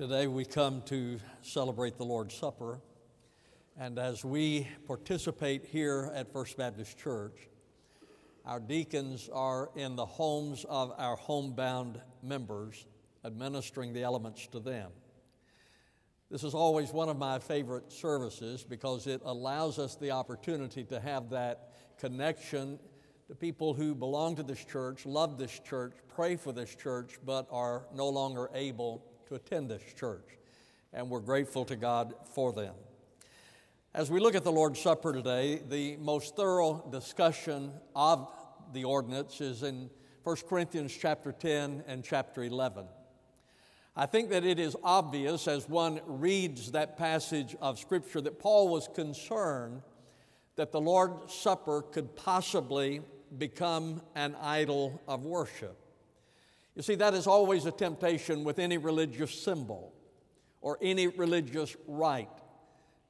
Today we come to celebrate the Lord's Supper. And as we participate here at First Baptist Church, our deacons are in the homes of our homebound members, administering the elements to them. This is always one of my favorite services because it allows us the opportunity to have that connection to people who belong to this church, love this church, pray for this church, but are no longer able to attend this church. And we're grateful to God for them. As we look at the Lord's Supper today, the most thorough discussion of the ordinance is in 1 Corinthians chapter 10 and chapter 11. I think that it is obvious as one reads that passage of Scripture that Paul was concerned that the Lord's Supper could possibly become an idol of worship. You see, that is always a temptation with any religious symbol or any religious rite,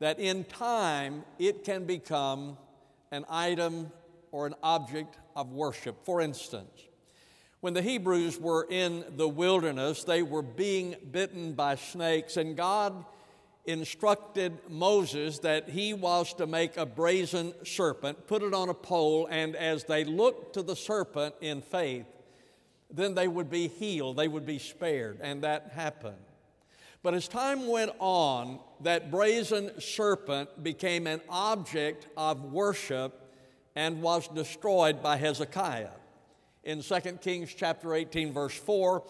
that in time it can become an item or an object of worship. For instance, when the Hebrews were in the wilderness, they were being bitten by snakes, and God instructed Moses that he was to make a brazen serpent, put it on a pole, and as they looked to the serpent in faith, then they would be healed, they would be spared, and that happened. But as time went on, that brazen serpent became an object of worship and was destroyed by Hezekiah. In 2 Kings chapter 18 verse 4,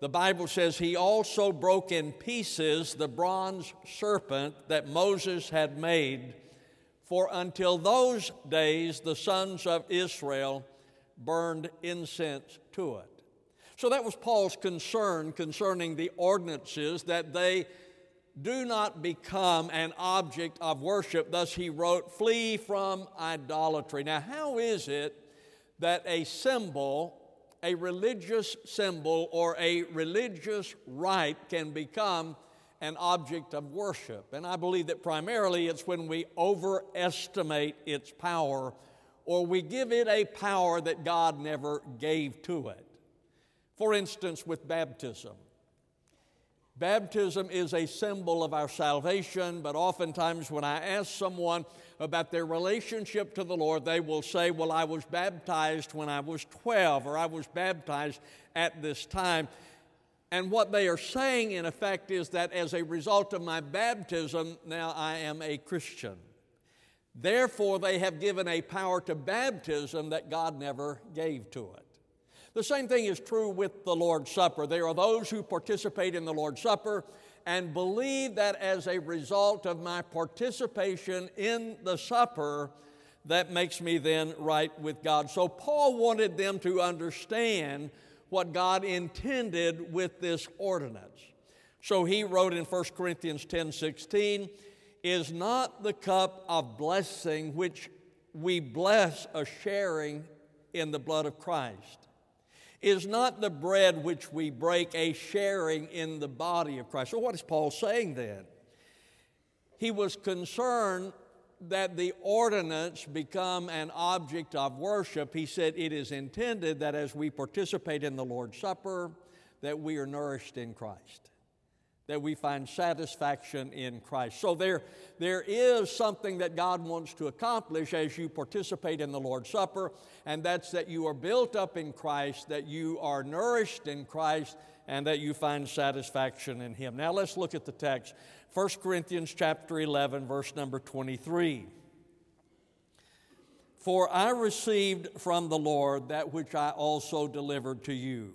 the Bible says he also broke in pieces the bronze serpent that Moses had made, for until those days the sons of Israel burned incense to it. So that was Paul's concern concerning the ordinances that they do not become an object of worship. Thus, he wrote, Flee from idolatry. Now, how is it that a symbol a religious symbol or a religious rite can become an object of worship. And I believe that primarily it's when we overestimate its power or we give it a power that God never gave to it. For instance, with baptism. Baptism is a symbol of our salvation, but oftentimes when I ask someone about their relationship to the Lord, they will say, Well, I was baptized when I was 12, or I was baptized at this time. And what they are saying, in effect, is that as a result of my baptism, now I am a Christian. Therefore, they have given a power to baptism that God never gave to it. The same thing is true with the Lord's Supper. There are those who participate in the Lord's Supper and believe that as a result of my participation in the supper, that makes me then right with God. So Paul wanted them to understand what God intended with this ordinance. So he wrote in 1 Corinthians 10 16, is not the cup of blessing which we bless a sharing in the blood of Christ. Is not the bread which we break a sharing in the body of Christ? So, what is Paul saying then? He was concerned that the ordinance become an object of worship. He said it is intended that as we participate in the Lord's Supper, that we are nourished in Christ that we find satisfaction in Christ. So there, there is something that God wants to accomplish as you participate in the Lord's Supper, and that's that you are built up in Christ, that you are nourished in Christ, and that you find satisfaction in Him. Now let's look at the text. 1 Corinthians chapter 11, verse number 23. For I received from the Lord that which I also delivered to you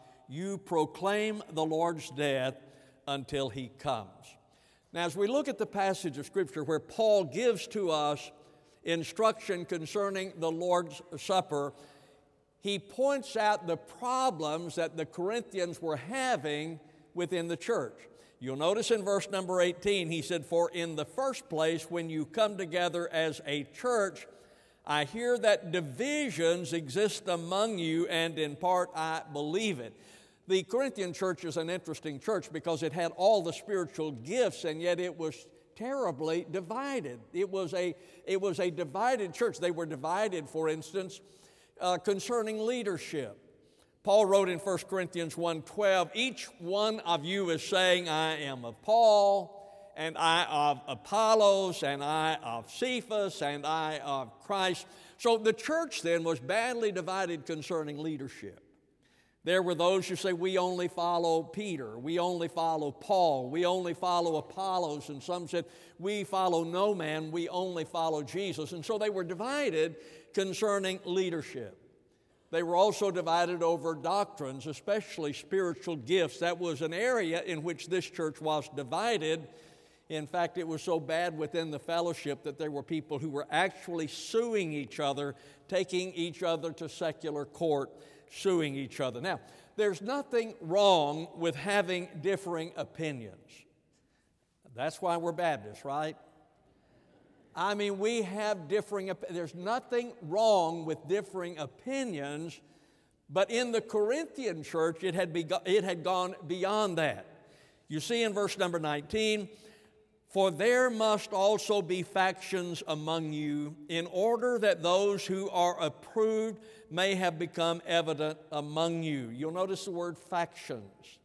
you proclaim the Lord's death until he comes. Now, as we look at the passage of Scripture where Paul gives to us instruction concerning the Lord's Supper, he points out the problems that the Corinthians were having within the church. You'll notice in verse number 18, he said, For in the first place, when you come together as a church, I hear that divisions exist among you, and in part I believe it. The Corinthian church is an interesting church because it had all the spiritual gifts, and yet it was terribly divided. It was a, it was a divided church. They were divided, for instance, uh, concerning leadership. Paul wrote in 1 Corinthians 1:12, each one of you is saying, I am of Paul, and I of Apollos, and I of Cephas, and I of Christ. So the church then was badly divided concerning leadership. There were those who say, We only follow Peter, we only follow Paul, we only follow Apollos, and some said, We follow no man, we only follow Jesus. And so they were divided concerning leadership. They were also divided over doctrines, especially spiritual gifts. That was an area in which this church was divided. In fact, it was so bad within the fellowship that there were people who were actually suing each other, taking each other to secular court, suing each other. Now, there's nothing wrong with having differing opinions. That's why we're Baptists, right? I mean, we have differing, there's nothing wrong with differing opinions, but in the Corinthian church, it had, begun, it had gone beyond that. You see in verse number 19, for there must also be factions among you, in order that those who are approved may have become evident among you. You'll notice the word factions.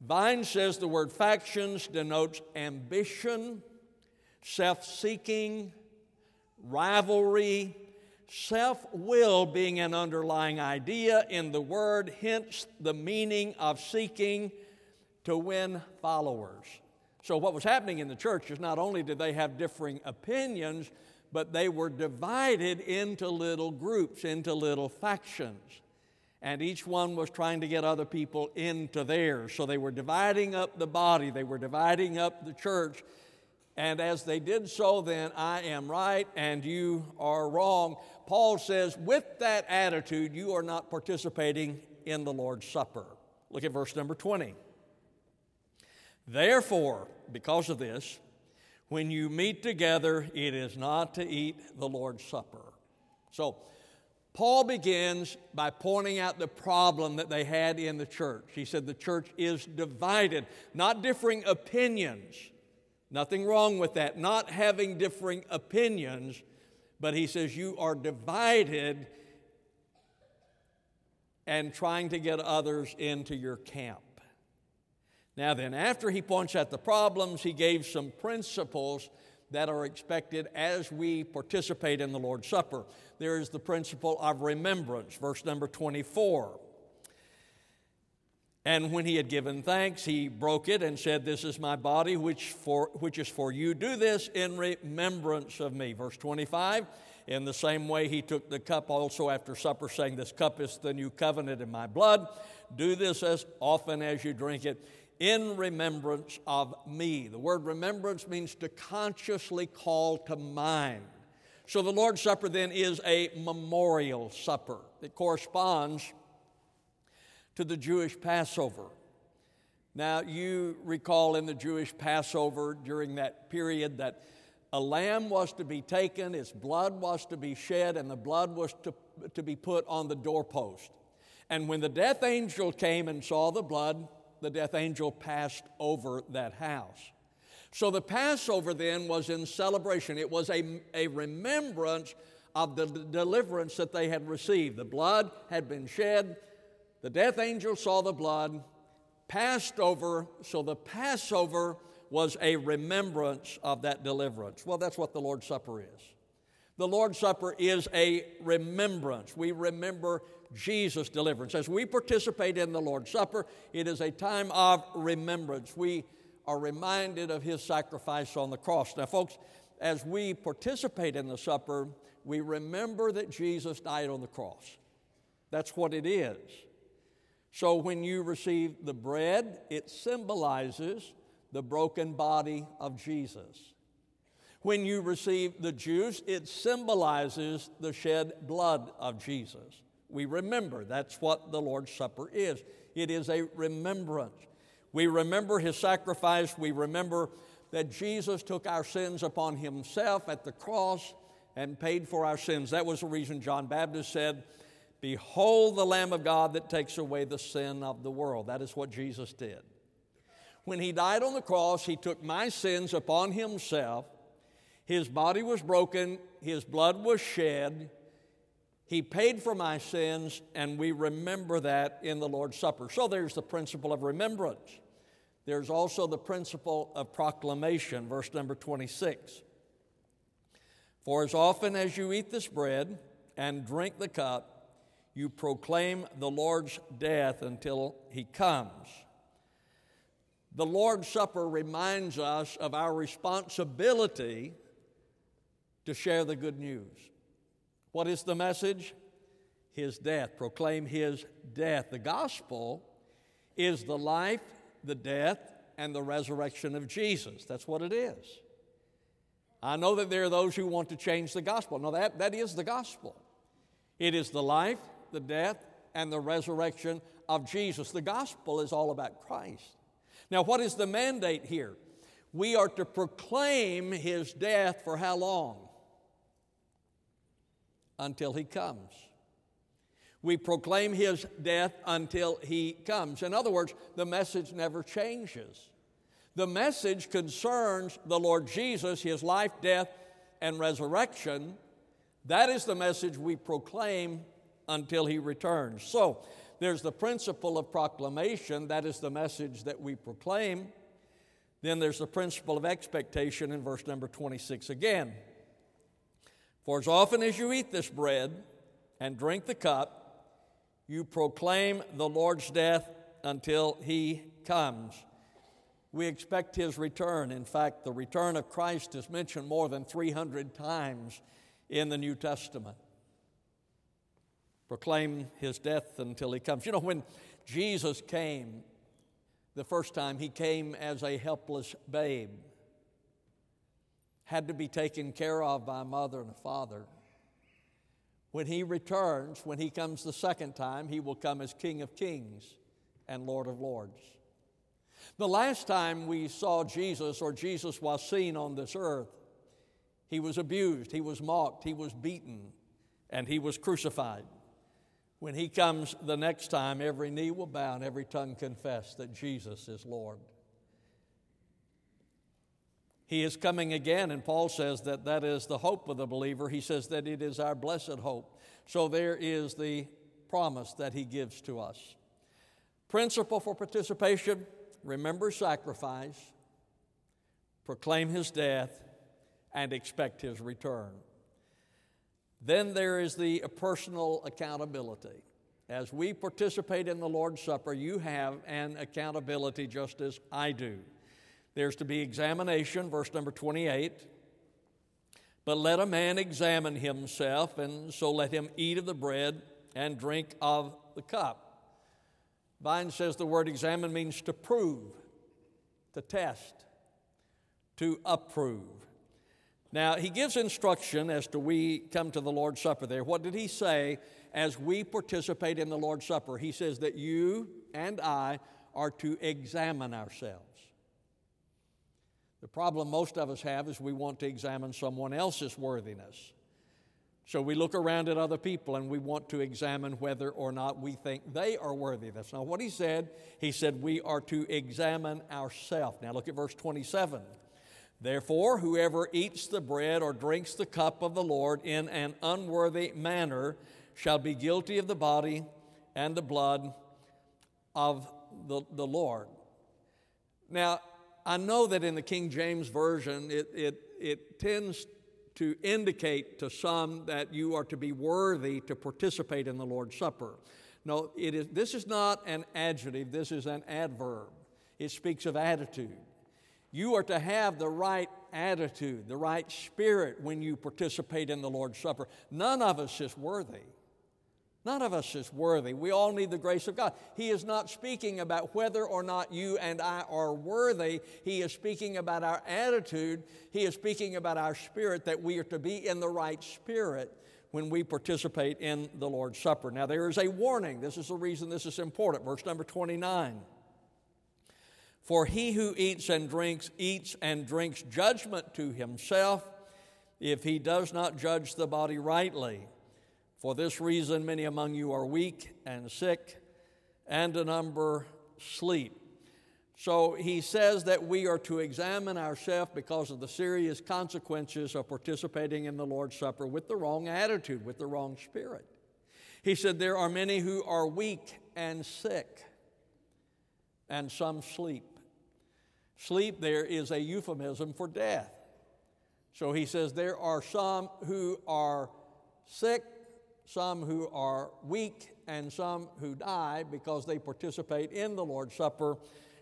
Vine says the word factions denotes ambition self seeking, rivalry, self will being an underlying idea in the word, hence the meaning of seeking to win followers. So, what was happening in the church is not only did they have differing opinions, but they were divided into little groups, into little factions. And each one was trying to get other people into theirs. So they were dividing up the body, they were dividing up the church and as they did so, then I am right and you are wrong. Paul says, with that attitude, you are not participating in the Lord's Supper. Look at verse number 20. Therefore, because of this, when you meet together, it is not to eat the Lord's Supper. So, Paul begins by pointing out the problem that they had in the church. He said the church is divided, not differing opinions Nothing wrong with that, not having differing opinions, but he says you are divided and trying to get others into your camp. Now, then, after he points out the problems, he gave some principles that are expected as we participate in the Lord's Supper. There is the principle of remembrance, verse number 24. And when he had given thanks, he broke it and said, This is my body, which, for, which is for you. Do this in remembrance of me. Verse 25. In the same way, he took the cup also after supper, saying, This cup is the new covenant in my blood. Do this as often as you drink it in remembrance of me. The word remembrance means to consciously call to mind. So the Lord's Supper then is a memorial supper. It corresponds to the Jewish Passover. Now, you recall in the Jewish Passover during that period that a lamb was to be taken, its blood was to be shed, and the blood was to, to be put on the doorpost. And when the death angel came and saw the blood, the death angel passed over that house. So the Passover then was in celebration. It was a, a remembrance of the deliverance that they had received. The blood had been shed, the death angel saw the blood, passed over, so the Passover was a remembrance of that deliverance. Well, that's what the Lord's Supper is. The Lord's Supper is a remembrance. We remember Jesus' deliverance. As we participate in the Lord's Supper, it is a time of remembrance. We are reminded of his sacrifice on the cross. Now, folks, as we participate in the supper, we remember that Jesus died on the cross. That's what it is. So when you receive the bread, it symbolizes the broken body of Jesus. When you receive the juice, it symbolizes the shed blood of Jesus. We remember that's what the Lord's Supper is. It is a remembrance. We remember his sacrifice. We remember that Jesus took our sins upon himself at the cross and paid for our sins. That was the reason John Baptist said, Behold the Lamb of God that takes away the sin of the world. That is what Jesus did. When he died on the cross, he took my sins upon himself. His body was broken, his blood was shed. He paid for my sins, and we remember that in the Lord's Supper. So there's the principle of remembrance. There's also the principle of proclamation, verse number 26. For as often as you eat this bread and drink the cup, you proclaim the Lord's death until he comes. The Lord's Supper reminds us of our responsibility to share the good news. What is the message? His death. Proclaim his death. The gospel is the life, the death, and the resurrection of Jesus. That's what it is. I know that there are those who want to change the gospel. No, that, that is the gospel. It is the life, the death, and the resurrection of Jesus. The gospel is all about Christ. Now, what is the mandate here? We are to proclaim his death for how long? Until he comes. We proclaim his death until he comes. In other words, the message never changes. The message concerns the Lord Jesus, his life, death, and resurrection. That is the message we proclaim until he returns. So, there's the principle of proclamation, that is the message that we proclaim. Then there's the principle of expectation in verse number 26 again. For as often as you eat this bread and drink the cup, you proclaim the Lord's death until he comes we expect his return. In fact, the return of Christ is mentioned more than 300 times in the New Testament. Proclaim his death until he comes. You know, when Jesus came the first time, he came as a helpless babe, had to be taken care of by a mother and a father. When he returns, when he comes the second time, he will come as King of Kings and Lord of Lords. The last time we saw Jesus or Jesus was seen on this earth, he was abused, he was mocked, he was beaten, and he was crucified. When he comes the next time, every knee will bow and every tongue confess that Jesus is Lord. He is coming again, and Paul says that that is the hope of the believer. He says that it is our blessed hope. So there is the promise that he gives to us. Principle for participation remember sacrifice, proclaim his death, and expect his return. Then there is the personal accountability. As we participate in the Lord's Supper, you have an accountability just as I do. There's to be examination, verse number 28. But let a man examine himself, and so let him eat of the bread and drink of the cup. Vine says the word examine means to prove, to test, to approve. Now, he gives instruction as to we come to the Lord's Supper there. What did he say as we participate in the Lord's Supper? He says that you and I are to examine ourselves. The problem most of us have is we want to examine someone else's worthiness. So we look around at other people and we want to examine whether or not we think they are worthy. That's not what he said. He said we are to examine ourselves. Now look at verse 27. Therefore, whoever eats the bread or drinks the cup of the Lord in an unworthy manner shall be guilty of the body and the blood of the, the Lord. Now, I know that in the King James Version, it, it, it tends to indicate to some that you are to be worthy to participate in the Lord's Supper. No, it is, this is not an adjective, this is an adverb. It speaks of attitude. You are to have the right attitude, the right spirit when you participate in the Lord's Supper. None of us is worthy. None of us is worthy. We all need the grace of God. He is not speaking about whether or not you and I are worthy. He is speaking about our attitude. He is speaking about our spirit, that we are to be in the right spirit when we participate in the Lord's Supper. Now, there is a warning. This is the reason this is important. Verse number 29. For he who eats and drinks, eats and drinks judgment to himself if he does not judge the body rightly. For this reason, many among you are weak and sick, and a number sleep. So he says that we are to examine ourselves because of the serious consequences of participating in the Lord's Supper with the wrong attitude, with the wrong spirit. He said, There are many who are weak and sick, and some sleep. Sleep there is a euphemism for death. So he says there are some who are sick, some who are weak, and some who die because they participate in the Lord's Supper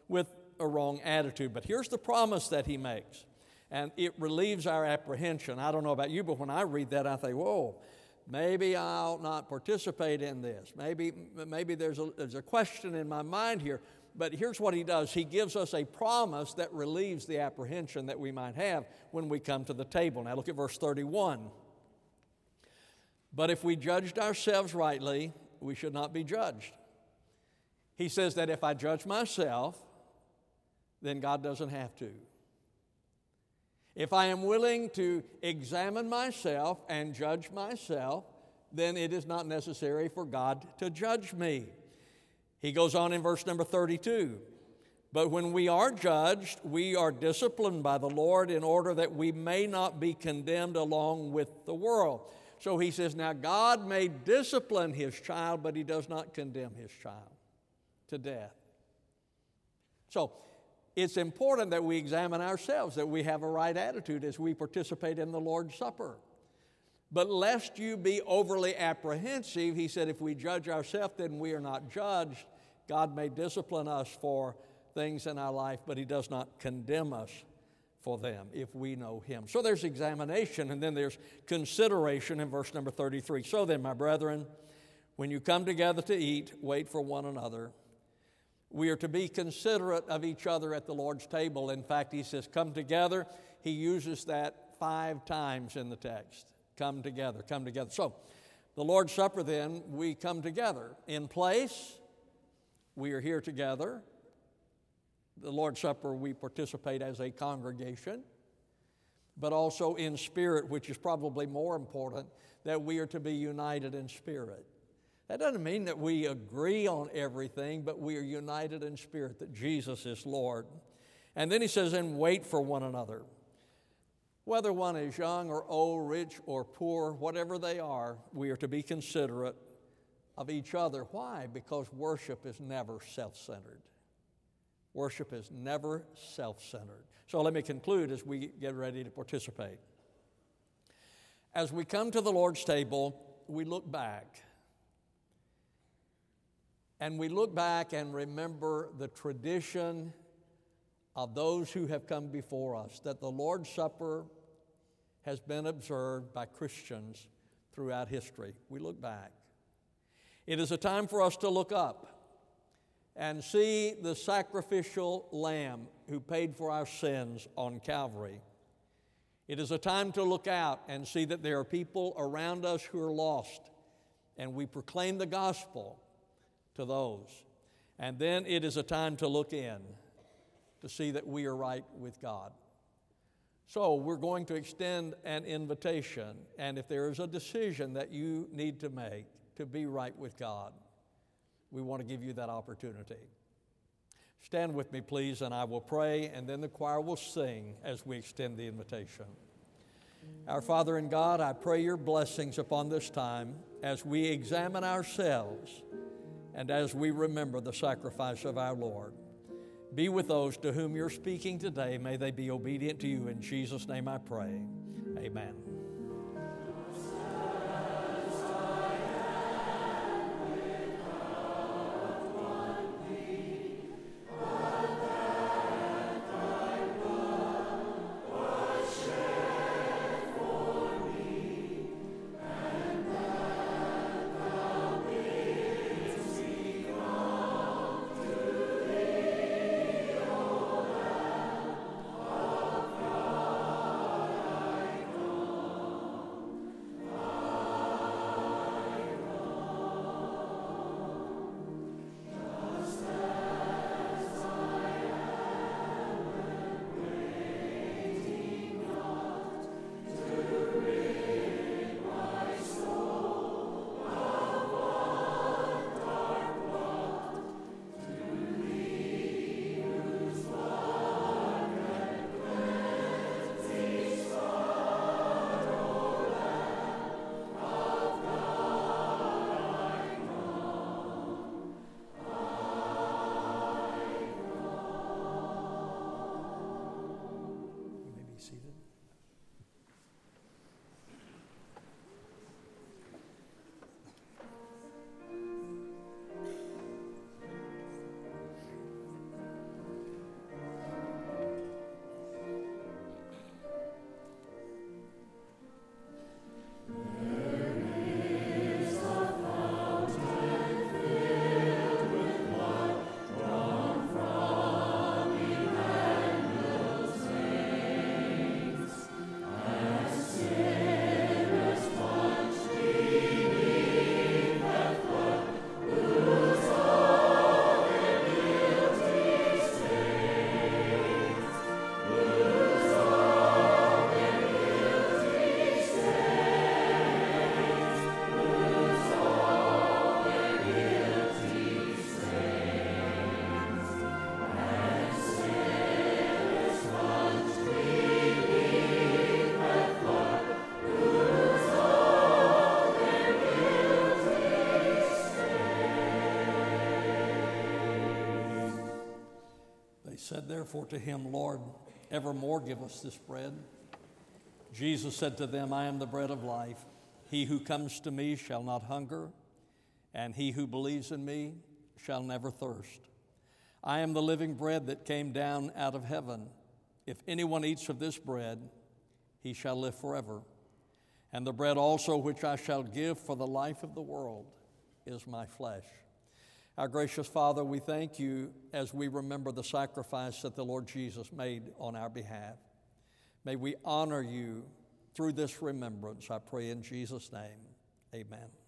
with a wrong attitude. But here's the promise that he makes, and it relieves our apprehension. I don't know about you, but when I read that, I think, whoa, maybe I'll not participate in this. Maybe, maybe there's, a, there's a question in my mind here. But here's what he does he gives us a promise that relieves the apprehension that we might have when we come to the table. Now, look at verse 31. But if we judged ourselves rightly, we should not be judged. He says that if I judge myself, then God doesn't have to. If I am willing to examine myself and judge myself, then it is not necessary for God to judge me. He goes on in verse number 32 But when we are judged, we are disciplined by the Lord in order that we may not be condemned along with the world. So he says, Now God may discipline his child, but he does not condemn his child to death. So it's important that we examine ourselves, that we have a right attitude as we participate in the Lord's Supper. But lest you be overly apprehensive, he said, if we judge ourselves, then we are not judged. God may discipline us for things in our life, but He does not condemn us for them if we know Him. So there's examination, and then there's consideration in verse number 33. So then, my brethren, when you come together to eat, wait for one another. We are to be considerate of each other at the Lord's table. In fact, He says, Come together. He uses that five times in the text. Come together, come together. So, the Lord's Supper, then, we come together in place we are here together. The Lord's Supper, we participate as a congregation, but also in spirit, which is probably more important, that we are to be united in spirit. That doesn't mean that we agree on everything, but we are united in spirit, that Jesus is Lord. And then he says, and wait for one another. Whether one is young or old, rich or poor, whatever they are, we are to be considerate of each other. Why? Because worship is never self centered. Worship is never self centered. So let me conclude as we get ready to participate. As we come to the Lord's table, we look back. And we look back and remember the tradition of those who have come before us, that the Lord's Supper has been observed by Christians throughout history. We look back. It is a time for us to look up and see the sacrificial lamb who paid for our sins on Calvary. It is a time to look out and see that there are people around us who are lost, and we proclaim the gospel to those. And then it is a time to look in to see that we are right with God. So, we're going to extend an invitation, and if there is a decision that you need to make, to be right with God. We want to give you that opportunity. Stand with me, please, and I will pray, and then the choir will sing as we extend the invitation. Our Father in God, I pray your blessings upon this time as we examine ourselves and as we remember the sacrifice of our Lord. Be with those to whom you're speaking today. May they be obedient to you. In Jesus' name I pray. Amen. Therefore to him, Lord, evermore give us this bread. Jesus said to them, I am the bread of life. He who comes to me shall not hunger, and he who believes in me shall never thirst. I am the living bread that came down out of heaven. If anyone eats of this bread, he shall live forever. And the bread also which I shall give for the life of the world is my flesh. Our gracious Father, we thank you as we remember the sacrifice that the Lord Jesus made on our behalf. May we honor you through this remembrance, I pray in Jesus' name. Amen.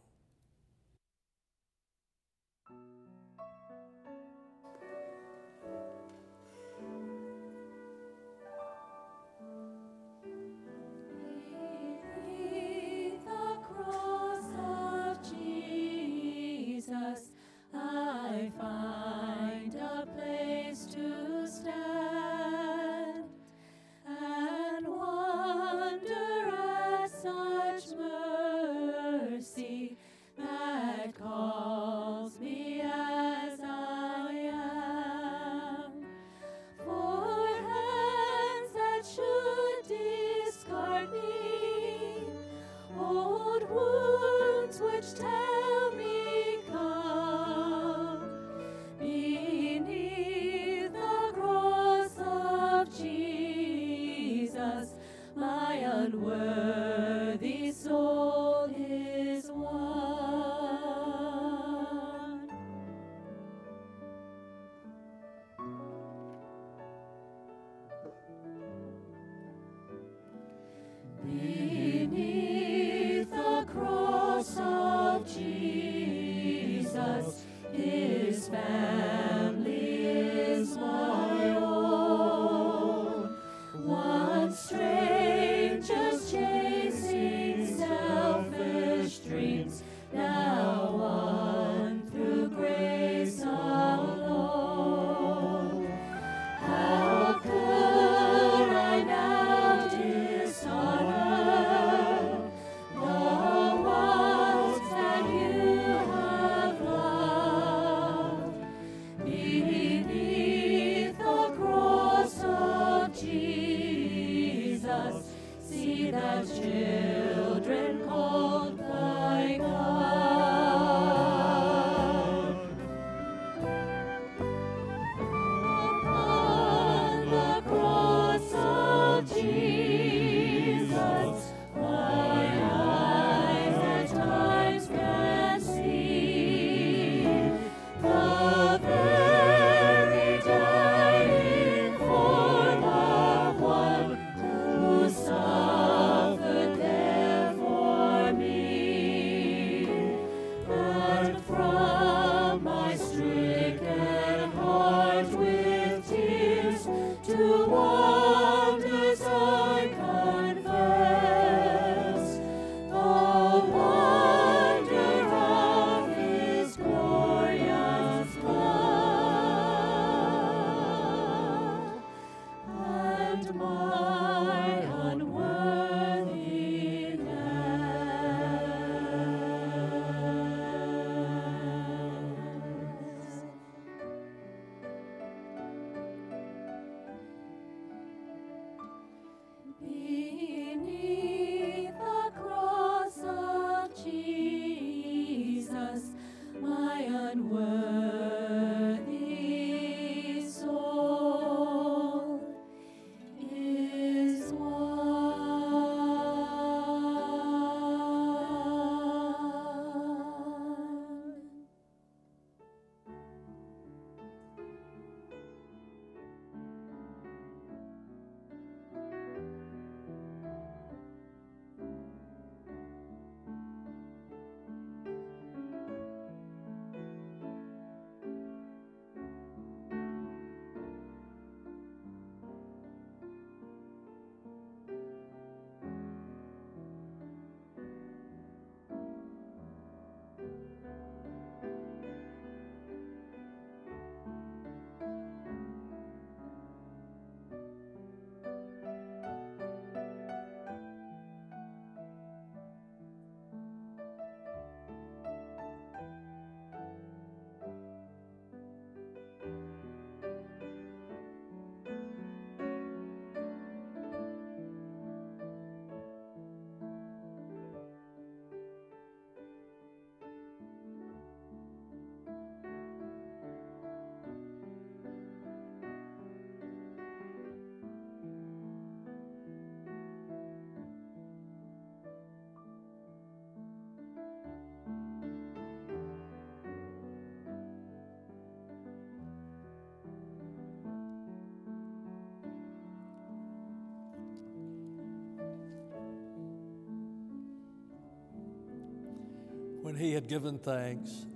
When he had given thanks,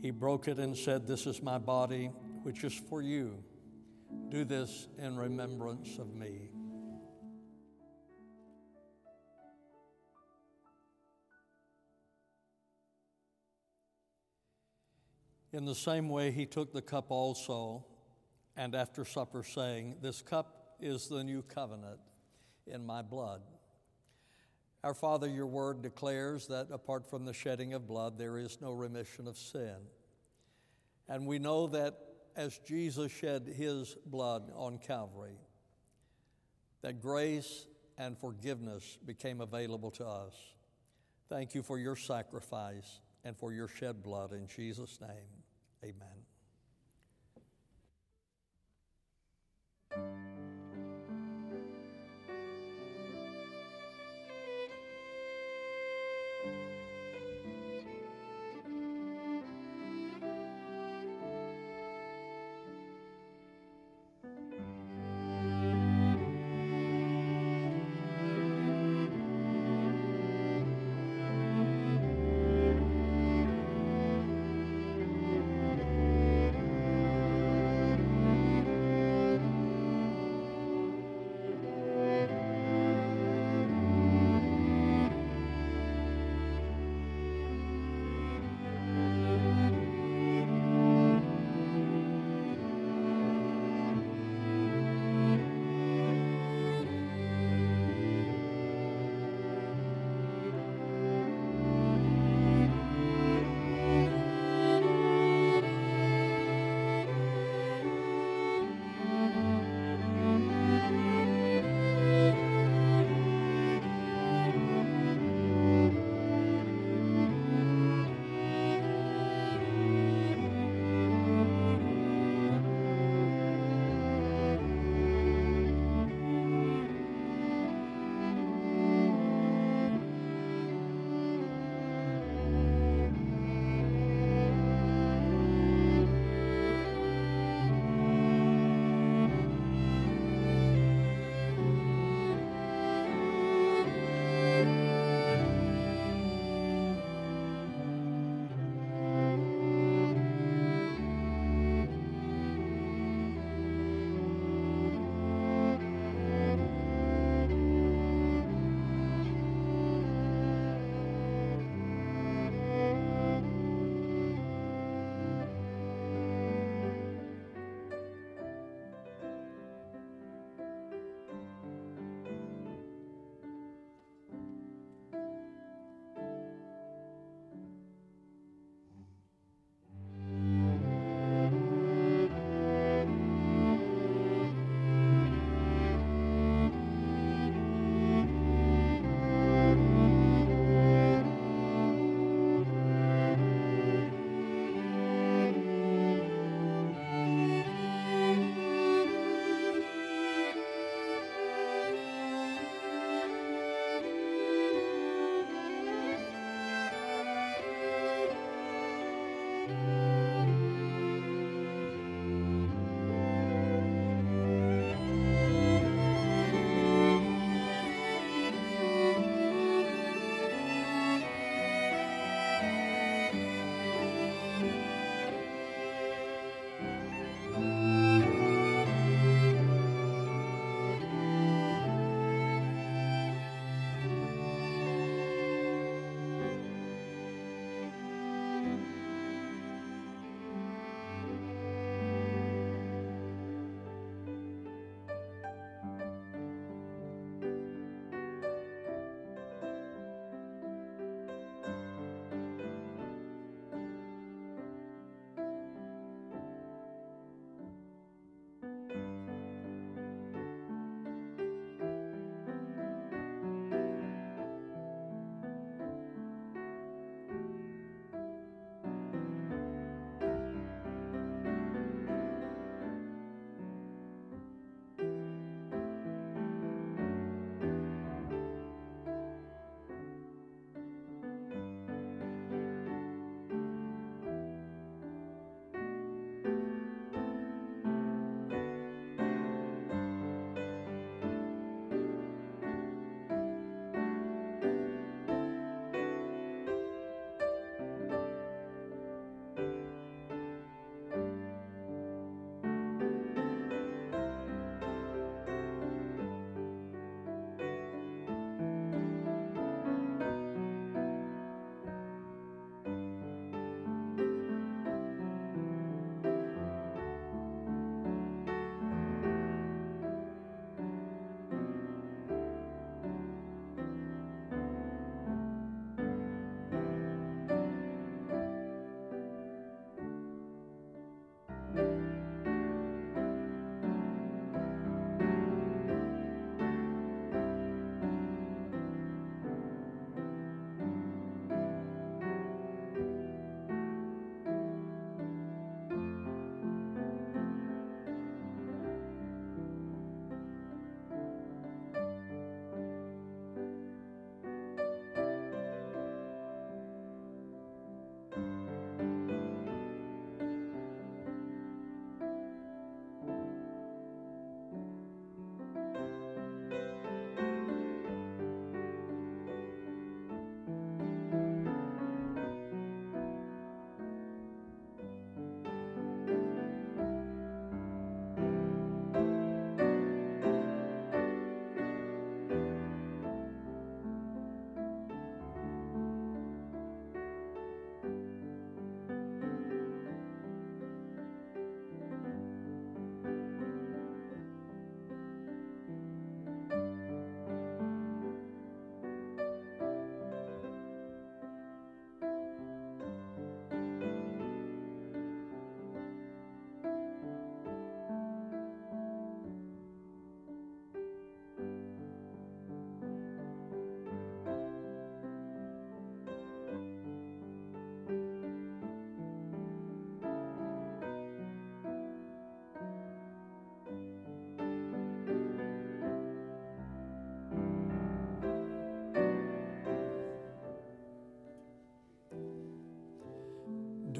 he broke it and said, This is my body, which is for you. Do this in remembrance of me. In the same way, he took the cup also, and after supper, saying, This cup is the new covenant in my blood. Our Father, your word declares that apart from the shedding of blood, there is no remission of sin. And we know that as Jesus shed his blood on Calvary, that grace and forgiveness became available to us. Thank you for your sacrifice and for your shed blood. In Jesus' name, amen.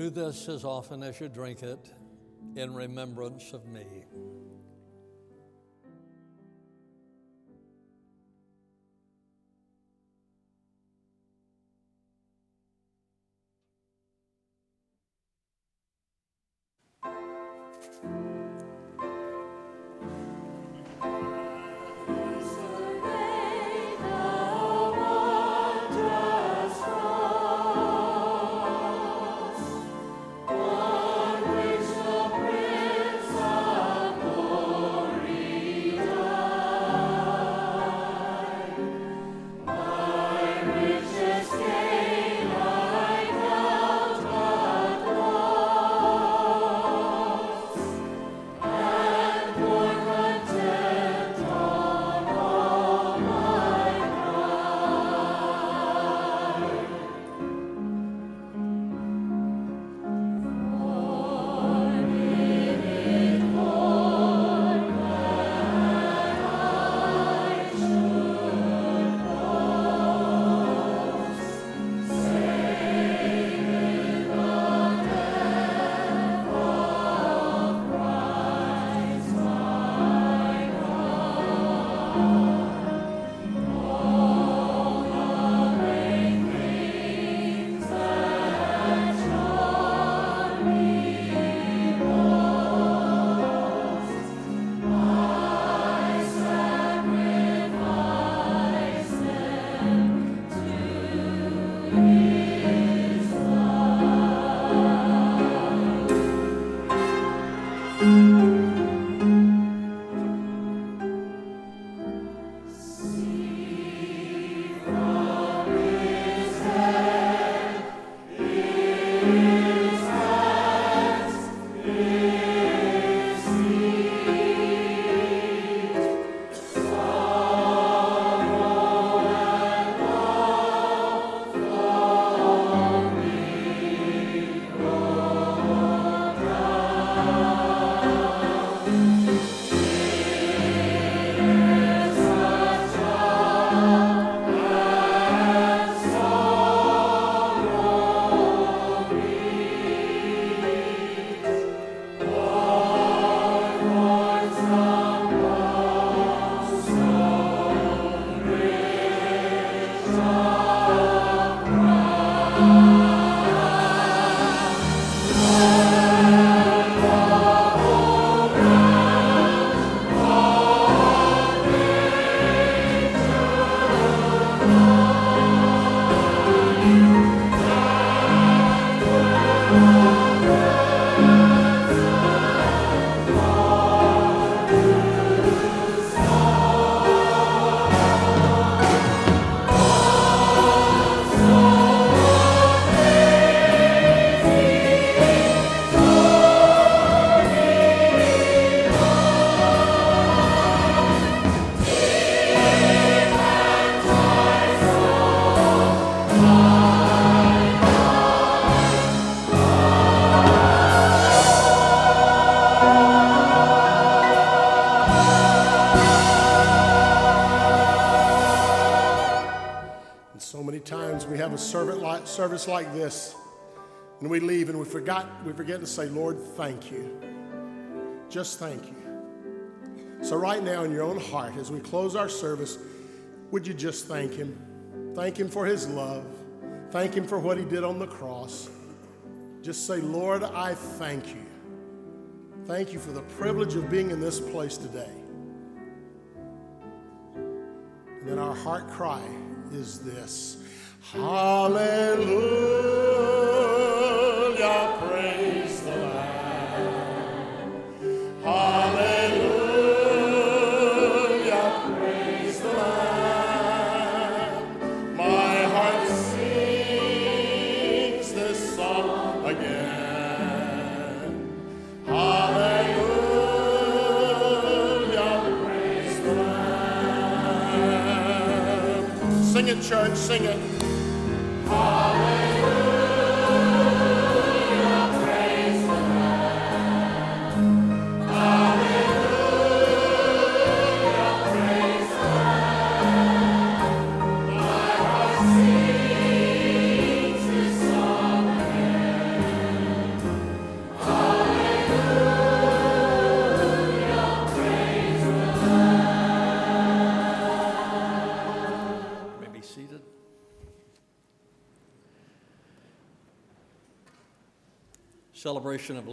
Do this as often as you drink it in remembrance of me. Service like this and we leave and we forgot we forget to say lord thank you. Just thank you. So right now in your own heart as we close our service would you just thank him? Thank him for his love. Thank him for what he did on the cross. Just say lord i thank you. Thank you for the privilege of being in this place today. And then our heart cry is this Hallelujah, praise the Lamb. Hallelujah, praise the Lamb. My heart sings this song again. Hallelujah, praise the Lamb. Sing it, church, sing it. Of